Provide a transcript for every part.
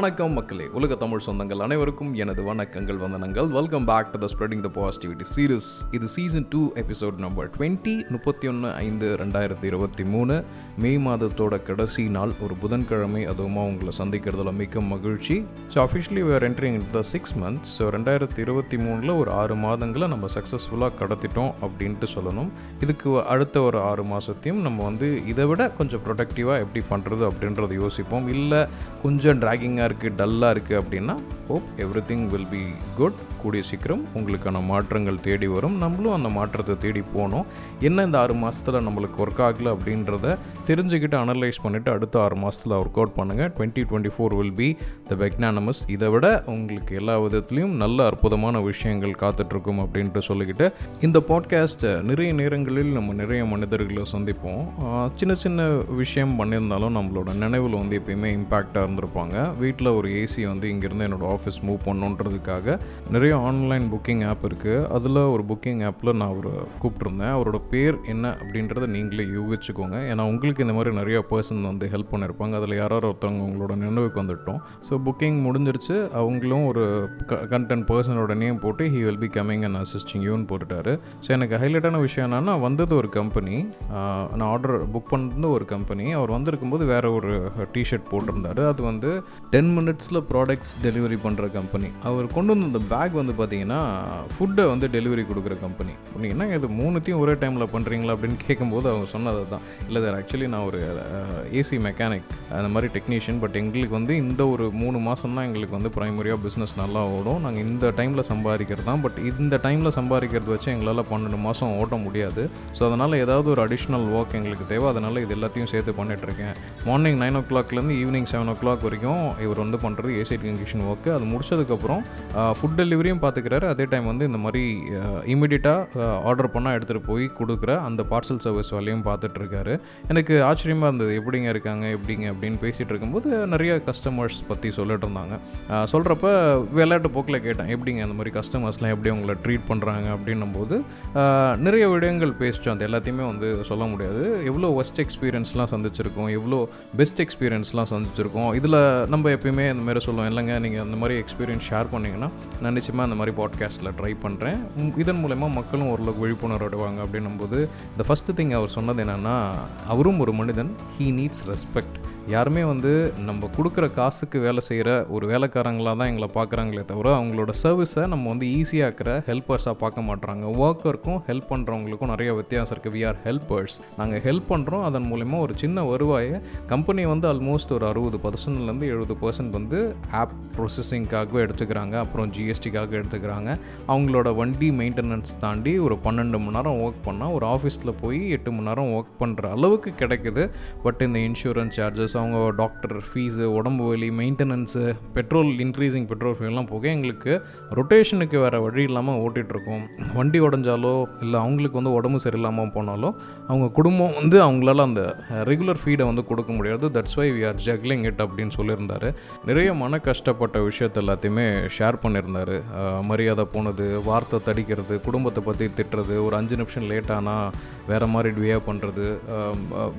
வணக்கம் மக்களே. உலக தமிழ் சொந்தங்கள் அனைவருக்கும் எனது வணக்கங்கள் வந்தனங்கள். Welcome back to the spreading the positivity series இது season two episode number twenty முப்பத்தி ஒன்று ஐந்து ரெண்டாயிரத்தி இருபத்தி மூணு. மே மாதத்தோட கடைசி நாள். ஒரு புதன்கிழமை அதுவுமா உங்களை சந்திக்கிறதுல மிக்க மகிழ்ச்சி. So officially we're entering in the six months so ரெண்டாயிரத்தி இருபத்தி மூணில் ஒரு ஆறு மாதங்களை நம்ம சக்ஸஸ்ஃபுல்லாக கடத்திட்டோம் அப்படின்ட்டு சொல்லணும். இதுக்கு அடுத்த ஒரு ஆறு மாதத்தையும் நம்ம வந்து இதை விட கொஞ்சம் ப்ரொடக்டிவாக எப்படி பண்ணுறது அப்படின்றத யோசிப்போம். இல்லை கொஞ்சம் ட்ராகிங்காக இருக்குது டல்லாக இருக்குது அப்படின்னா hope everything will be good கூடிய சீக்கிரம் உங்களுக்கான மாற்றங்கள் தேடி வரும். நம்மளும் அந்த மாற்றத்தை தேடி போனோம். என்ன இந்த ஆறு மாதத்தில் நம்மளுக்கு ஒர்க் ஆகலை அப்படின்றத தெரிஞ்சுக்கிட்டு அனலைஸ் பண்ணிவிட்டு அடுத்த ஆறு மாதத்தில் ஒர்க் அவுட் பண்ணுங்கள் twenty twenty four will be the magnanimous இதை விட உங்களுக்கு எல்லா விதத்துலேயும் நல்ல அற்புதமான விஷயங்கள் காத்துட்ருக்கும் அப்படின்ட்டு சொல்லிக்கிட்டு இந்த பாட்காஸ்ட்டை நிறைய நேரங்களில் நம்ம நிறைய மனிதர்களை சந்திப்போம். சின்ன சின்ன விஷயம் பண்ணியிருந்தாலும் நம்மளோட நினைவில் வந்து எப்பயுமே இம்பேக்டாக இருந்திருப்பாங்க. வீட்டில் ஒரு ஏசி வந்து இங்கேருந்து என்னோடய ஆஃபீஸ் மூவ் பண்ணுன்றதுக்காக நிறைய ஆன்லைன் புக்கிங் ஆப் இருக்குது அதில் ஒரு புக்கிங் ஆப்பில் நான் அவர் கூப்பிட்ருந்தேன் அவரோட பேர் என்ன அப்படின்றத நீங்களே யூகிச்சுக்கோங்க. ஏன்னா உங்களுக்கு இந்த மாதிரி நிறைய பர்சன் வந்து ஹெல்ப் பண்ணியிருப்பாங்க. அதில் யாராவது ஒருத்தவங்க உங்களோட நினைவுக்கு வந்துட்டோம். ஸோ புக்கிங் முடிஞ்சிருச்சு. அவங்களும் ஒரு கண்டென்ட் பர்சனோட நேம் போட்டு he will be coming and assisting யூன்னு போட்டுட்டாரு. ஸோ எனக்கு ஹைலைட்டான விஷயம் என்னன்னா வந்தது ஒரு கம்பெனி நான் ஆர்டர் புக் பண்ணது ஒரு கம்பெனி அவர் வந்திருக்கும்போது வேற ஒரு டிஷர்ட் போட்டிருந்தாரு. அது வந்து டென் மினிட்ஸில் ப்ராடக்ட்ஸ் டெலிவரி பண்ணுற கம்பெனி அவர் கொண்டு வந்த அந்த பேக் வந்து பார்த்தீங்கன்னா ஃபுட்டை வந்து டெலிவரி கொடுக்குற கம்பெனி நீங்கள் என்ன இது மூணுத்தையும் ஒரே டைமில் பண்ணுறீங்களா அப்படின்னு கேட்கும்போது அவங்க சொன்னது தான் இல்லை சார் ஆக்சுவலி நான் ஒரு ஏசி மெக்கானிக் அந்த மாதிரி டெக்னீஷியன் பட் எங்களுக்கு வந்து இந்த ஒரு மூணு மாதம் தான் எங்களுக்கு வந்து ப்ரைமரியாக பிஸ்னஸ் நல்லா ஓடும். நாங்கள் இந்த டைமில் சம்பாதிக்கிறது தான் பட் இந்த டைமில் சம்பாதிக்கிறது வச்சு எங்களால் பன்னெண்டு மாதம் ஓட்ட முடியாது. ஸோ அதனால் ஏதாவது ஒரு அடிஷ்னல் ஒர்க் எங்களுக்கு தேவை. அதனால் இது எல்லாத்தையும் சேர்த்து பண்ணிகிட்ருக்கேன் மார்னிங் நைன் ஓ கிளாக்லேருந்து ஈவினிங் செவன் ஓ கிளாக் வரைக்கும் இவர் வந்து பண்ணுறது ஏசி டெக்னீஷியன் ஒர்க்கு அது முடிச்சதுக்கப்புறம் ஃபுட் டெலிவரியும் பார்த்துக்கிறாரு அதே டைம் வந்து இந்த மாதிரி இமீடியட்டாக ஆர்டர் பண்ணால் எடுத்துகிட்டு போய் கொடுக்குற அந்த பார்சல் சர்வீஸ் வேலையும் பார்த்துட்ருக்காரு எனக்கு ஆச்சரியமாக இருந்தது. எப்படிங்க இருக்காங்க? எப்படிங்க? அப்படின்னு பேசிகிட்டு இருக்கும்போது நிறைய கஸ்டமர்ஸ் பற்றி சொல்லிட்டு இருந்தாங்க. சொல்கிறப்ப விளையாட்டு போக்கில் கேட்டேன். எப்படிங்க அந்த மாதிரி கஸ்டமர்ஸ்லாம் எப்படி உங்களை ட்ரீட் பண்ணுறாங்க அப்படின்னும் போது நிறைய விடயங்கள் பேசிட்டோம். அது எல்லாத்தையுமே வந்து சொல்ல முடியாது. எவ்வளோ ஒஸ்ட் எக்ஸ்பீரியன்ஸ்லாம் சந்திச்சிருக்கோம். எவ்வளோ பெஸ்ட் எக்ஸ்பீரியன்ஸ்லாம் சந்திச்சிருக்கோம். இதில் நம்ம எப்பயுமே இந்த மாதிரி சொல்லுவோம் இல்லைங்க நீங்கள் அந்த மாதிரி எக்ஸ்பீரியன்ஸ் ஷேர் பண்ணிங்கன்னா நான் நிச்சயமாக அந்த மாதிரி பாட்காஸ்ட்டில் ட்ரை பண்ணுறேன் இதன் மூலயமா மக்களும் ஓரளவுக்கு விழிப்புணர்வு அடைவாங்க அப்படின்னும் போது இந்த ஃபஸ்ட்டு திங் அவர் சொன்னது என்னென்னா அவரும் ஒரு மனிதன் ஹீ நீட்ஸ் ரெஸ்பெக்ட் யாருமே வந்து நம்ம கொடுக்குற காசுக்கு வேலை செய்கிற ஒரு வேலைக்காரங்களாக தான் எங்களை பார்க்குறாங்களே தவிர அவங்களோட சர்வீஸை நம்ம வந்து ஈஸியாக்கிற ஹெல்ப்பர்ஸாக பார்க்க மாட்றாங்க ஒர்க்கருக்கும் ஹெல்ப் பண்ணுறவங்களுக்கும் நிறைய வித்தியாசம் இருக்குது வி ஆர் ஹெல்ப்பர்ஸ் நாங்கள் ஹெல்ப் பண்ணுறோம் அதன் மூலயமா ஒரு சின்ன வருவாயை கம்பெனி வந்து ஆல்மோஸ்ட் ஒரு அறுபது பர்சன்ட்லேருந்து எழுபது பர்சன்ட் வந்து ஆப் ப்ரொசஸிங்காகவே எடுத்துக்கிறாங்க. அப்புறம் ஜிஎஸ்டிக்காக எடுத்துக்கிறாங்க. அவங்களோட வண்டி மெயின்டெனன்ஸ் தாண்டி ஒரு பன்னெண்டு மணி நேரம் ஒர்க் பண்ணால் ஒரு ஆஃபீஸில் போய் எட்டு மணி நேரம் ஒர்க் பண்ணுற அளவுக்கு கிடைக்குது. பட் இந்த இன்சூரன்ஸ் சார்ஜஸ் அவங்க டாக்டர் ஃபீஸு உடம்பு வலி மெயின்டெனன்ஸு பெட்ரோல் இன்க்ரீஸிங் பெட்ரோல் ஃபீல்லாம் போக எங்களுக்கு ரொட்டேஷனுக்கு வேறு வழி இல்லாமல் ஓட்டிகிட்ருக்கோம் வண்டி உடஞ்சாலோ இல்லை அவங்களுக்கு வந்து உடம்பு சரியில்லாமல் போனாலோ அவங்க குடும்பம் வந்து அவங்களால அந்த ரெகுலர் ஃபீடை வந்து கொடுக்க முடியாது. That's why we are juggling it அப்படின்னு சொல்லியிருந்தாரு. நிறைய மன கஷ்டப்பட்ட விஷயத்த எல்லாத்தையுமே ஷேர் பண்ணியிருந்தாரு. மரியாதை போனது வார்த்தை தடிக்கிறது குடும்பத்தை பற்றி திட்டுறது ஒரு அஞ்சு நிமிஷம் லேட் ஆனால் வேறு மாதிரி பிஹேவ் பண்ணுறது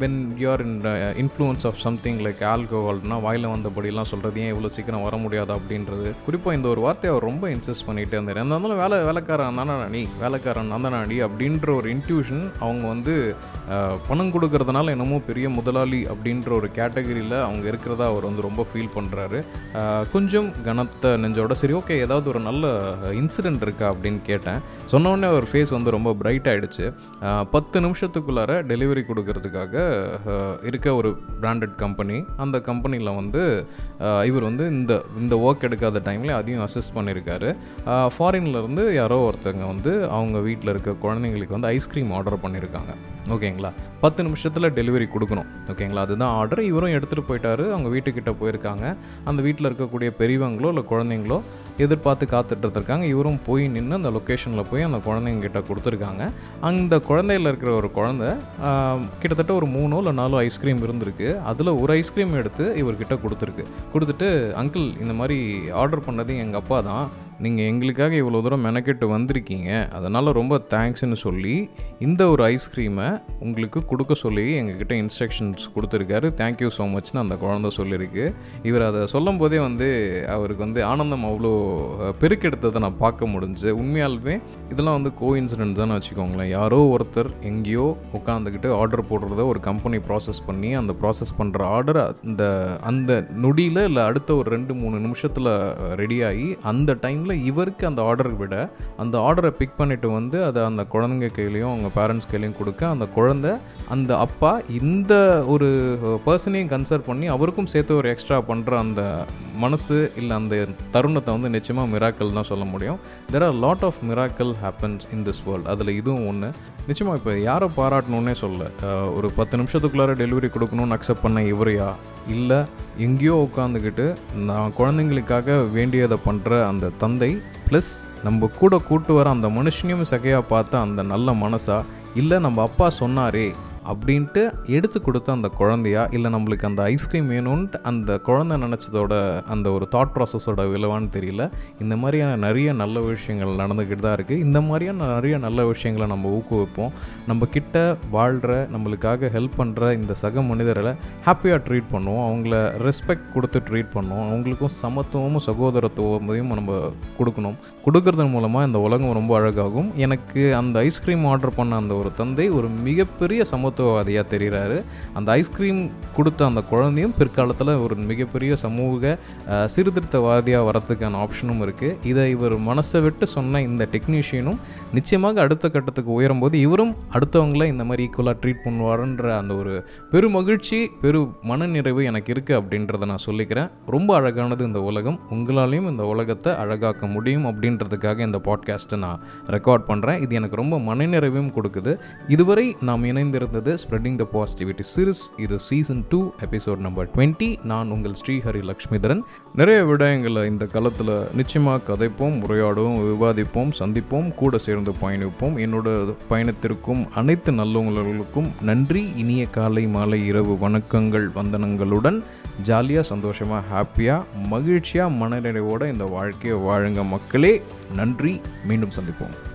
when you're in influence of something like ஆல்கோஹால்னா வாயில் வந்தபடிலாம் சொல்கிறது ஏன் இவ்வளோ சீக்கிரம் வர முடியாது அப்படின்றது. குறிப்பாக இந்த ஒரு வார்த்தையை அவர் ரொம்ப இன்சிஸ்ட் பண்ணிகிட்டே இருந்தார். எந்த இருந்தாலும் வேலை வேலைக்காரன் தானே நீ வேலைக்காரன் நான் தானே அப்படின்ற ஒரு இன்ட்யூஷன் அவங்க வந்து பணம் கொடுக்கறதுனால என்னமோ பெரிய முதலாளி அப்படின்ற ஒரு கேட்டகரியில் அவங்க இருக்கிறதா அவர் வந்து ரொம்ப ஃபீல் பண்ணுறாரு கொஞ்சம் கனத்த நெஞ்சோட சரி ஓகே ஏதாவது ஒரு நல்ல இன்சிடென்ட் இருக்கா அப்படின்னு கேட்டேன். சொன்னோடனே அவர் ஃபேஸ் வந்து ரொம்ப பிரைட் ஆகிடுச்சு பத்து நிமிஷத்துக்குள்ளார டெலிவரி கொடுக்கறதுக்காக இருக்க ஒரு பிராண்டட் கம்பெனி கம்பெனி அந்த கம்பெனியில் வந்து இவர் வந்து இந்த இந்த ஒர்க் எடுக்காத டைமில் அதையும் அசிஸ்ட் பண்ணியிருக்காரு ஃபாரின்லேருந்து யாரோ ஒருத்தங்க வந்து அவங்க வீட்டில் இருக்க குழந்தைங்களுக்கு வந்து ஐஸ்கிரீம் ஆர்டர் பண்ணியிருக்காங்க ஓகேங்களா? பத்து நிமிஷத்தில் டெலிவரி கொடுக்கணும். ஓகேங்களா? அதுதான் ஆர்டர் இவரும் எடுத்துகிட்டு போயிட்டாரு. அவங்க வீட்டுக்கிட்ட போயிருக்காங்க. அந்த வீட்டில் இருக்கக்கூடிய பெரியவங்களோ இல்லை குழந்தைங்களோ எதிர்பார்த்து காத்துட்டு இருக்காங்க இவரும் போய் நின்று அந்த லொக்கேஷனில் போய் அந்த குழந்தைங்க கிட்ட கொடுத்துருக்காங்க. அந்த குழந்தையில் இருக்கிற ஒரு குழந்தை கிட்டத்தட்ட ஒரு மூணோ இல்லை நாலோ ஐஸ்கிரீம் இருந்திருக்கு. அதில் ஒரு ஐஸ்கிரீம் எடுத்து இவர்கிட்ட கொடுத்துருக்கு. கொடுத்துட்டு அங்கிள் இந்த மாதிரி ஆர்டர் பண்ணது எங்கள் அப்பா தான். நீங்கள் எங்களுக்காக இவ்வளோ தூரம் மெனக்கெட்டு வந்திருக்கீங்க. அதனால் ரொம்ப தேங்க்ஸ்னு சொல்லி இந்த ஒரு ஐஸ்கிரீமை உங்களுக்கு கொடுக்க சொல்லி எங்ககிட்ட இன்ஸ்ட்ரக்ஷன்ஸ் கொடுத்துருக்காரு. தேங்க்யூ ஸோ மச்னு அந்த குழந்தை சொல்லியிருக்கு இவர் அதை சொல்லும் போதே வந்து அவருக்கு வந்து ஆனந்தம் அவ்வளோ பெருக்கெடுத்ததை நான் பார்க்க முடிஞ்சு உண்மையாலுமே இதெல்லாம் வந்து கோ இன்சிடென்ட் தான் வச்சுக்கோங்களேன். யாரோ ஒருத்தர் எங்கேயோ உட்காந்துக்கிட்டு ஆர்டர் போடுறத ஒரு கம்பெனி ப்ராசஸ் பண்ணி அந்த ப்ராசஸ் பண்ணுற ஆர்டர் அந்த அந்த நொடியில் இல்லை அடுத்த ஒரு ரெண்டு மூணு நிமிஷத்தில் ரெடியாகி அந்த டைமில் இவருக்கு அந்த ஆர்டரை விட அந்த ஆர்டரை பிக் பண்ணிவிட்டு வந்து அதை அந்த குழந்தைங்க கையிலையும் அவங்க பேரண்ட்ஸ் கையிலையும் கொடுக்க அந்த குழந்தை அந்த அப்பா இந்த ஒரு பர்சனையும் கன்சர்ன் பண்ணி அவருக்கும் சேர்த்து ஒரு எக்ஸ்ட்ரா பண்ணுற அந்த மனசு இல்லை அந்த தருணத்தை வந்து நிச்சயமாக மிராக்கல் தான் சொல்ல முடியும். There are lot of miracle happens in this world அதில் இதுவும் ஒன்று நிச்சயமாக இப்போ யாரை பாராட்டணுன்னே சொல்ல ஒரு பத்து நிமிஷத்துக்குள்ளார டெலிவரி கொடுக்கணும்னு அக்செப்ட் பண்ண இவரையா? இல்லை எங்கேயோ உட்காந்துக்கிட்டு நான் குழந்தைங்களுக்காக வேண்டியதை பண்ணுற அந்த தந்தை ப்ளஸ் நம்ம கூட கூட்டு வர அந்த மனுஷனையும் சகையாக பார்த்த அந்த நல்ல மனசா? இல்லை நம்ம அப்பா சொன்னாரே அப்படின்ட்டு எடுத்து கொடுத்த அந்த குழந்தையா? இல்லை நம்மளுக்கு அந்த ஐஸ்கிரீம் வேணும்ன்ட்டு அந்த குழந்தை நினச்சதோட அந்த ஒரு தாட் ப்ராசஸோட விளைவான்னு தெரியல. இந்த மாதிரியான நிறைய நல்ல விஷயங்கள் நடந்துக்கிட்டு தான் இருக்குது இந்த மாதிரியான நிறைய நல்ல விஷயங்களை நம்ம ஊக்குவிப்போம். நம்ம கிட்ட வாழ்கிற நம்மளுக்காக ஹெல்ப் பண்ணுற இந்த சக மனிதர்களை ஹாப்பியாக ட்ரீட் பண்ணுவோம். அவங்கள ரெஸ்பெக்ட் கொடுத்து ட்ரீட் பண்ணுவோம். அவங்களுக்கும் சமத்துவமும் சகோதரத்துவமையும் நம்ம கொடுக்கணும். கொடுக்கறதன் மூலமாக இந்த உலகம் ரொம்ப அழகாகும். எனக்கு அந்த ஐஸ்கிரீம் ஆர்டர் பண்ண அந்த ஒரு தந்தை ஒரு மிகப்பெரிய சமத்துவவாதியாக தெரிகிறாரு. அந்த ஐஸ்கிரீம் கொடுத்த அந்த குழந்தையும் பிற்காலத்தில் ஒரு மிகப்பெரிய சமூக சீர்திருத்தவாதியாக வரத்துக்கான ஆப்ஷனும் இருக்குது இதை இவர் மனசை விட்டு சொன்ன இந்த டெக்னீஷியனும் நிச்சயமாக அடுத்த கட்டத்துக்கு உயரும்போது இவரும் அடுத்தவங்கள இந்த மாதிரி ஈக்குவலாக ட்ரீட் பண்ணுவாருன்ற அந்த ஒரு பெரு மகிழ்ச்சி பெரு மனநிறைவு எனக்கு இருக்குது அப்படின்றத நான் சொல்லிக்கிறேன். ரொம்ப அழகானது இந்த உலகம். உங்களாலையும் இந்த உலகத்தை அழகாக்க முடியும் அப்படின்றதுக்காக இந்த பாட்காஸ்ட்டை நான் ரெக்கார்ட் பண்ணுறேன் இது எனக்கு ரொம்ப மனநிறைவையும் கொடுக்குது. இதுவரை நாம் இணைந்திருந்தது ஸ்ப்ரெட்டிங் த பாசிட்டிவிட்டி சீரிஸ் இது season two episode number twenty நான் உங்கள் ஸ்ரீஹரி லக்ஷ்மிதரன். நிறைய விடயங்களை இந்த காலத்தில் நிச்சயமாக கதைப்போம் உரையாடுவோம் விவாதிப்போம் சந்திப்போம் கூட சேர்ந்து பயணிப்போம். என்னோட பயணத்திற்கும் அனைத்து நல்லவங்களுக்கும் நன்றி. இனிய காலை மாலை இரவு வணக்கங்கள் வந்தனங்களுடன். ஜாலியாக சந்தோஷமாக ஹாப்பியாக மகிழ்ச்சியாக மனநிறைவோடு இந்த வாழ்க்கையை வாழுங்க மக்களே. நன்றி. மீண்டும் சந்திப்போம்.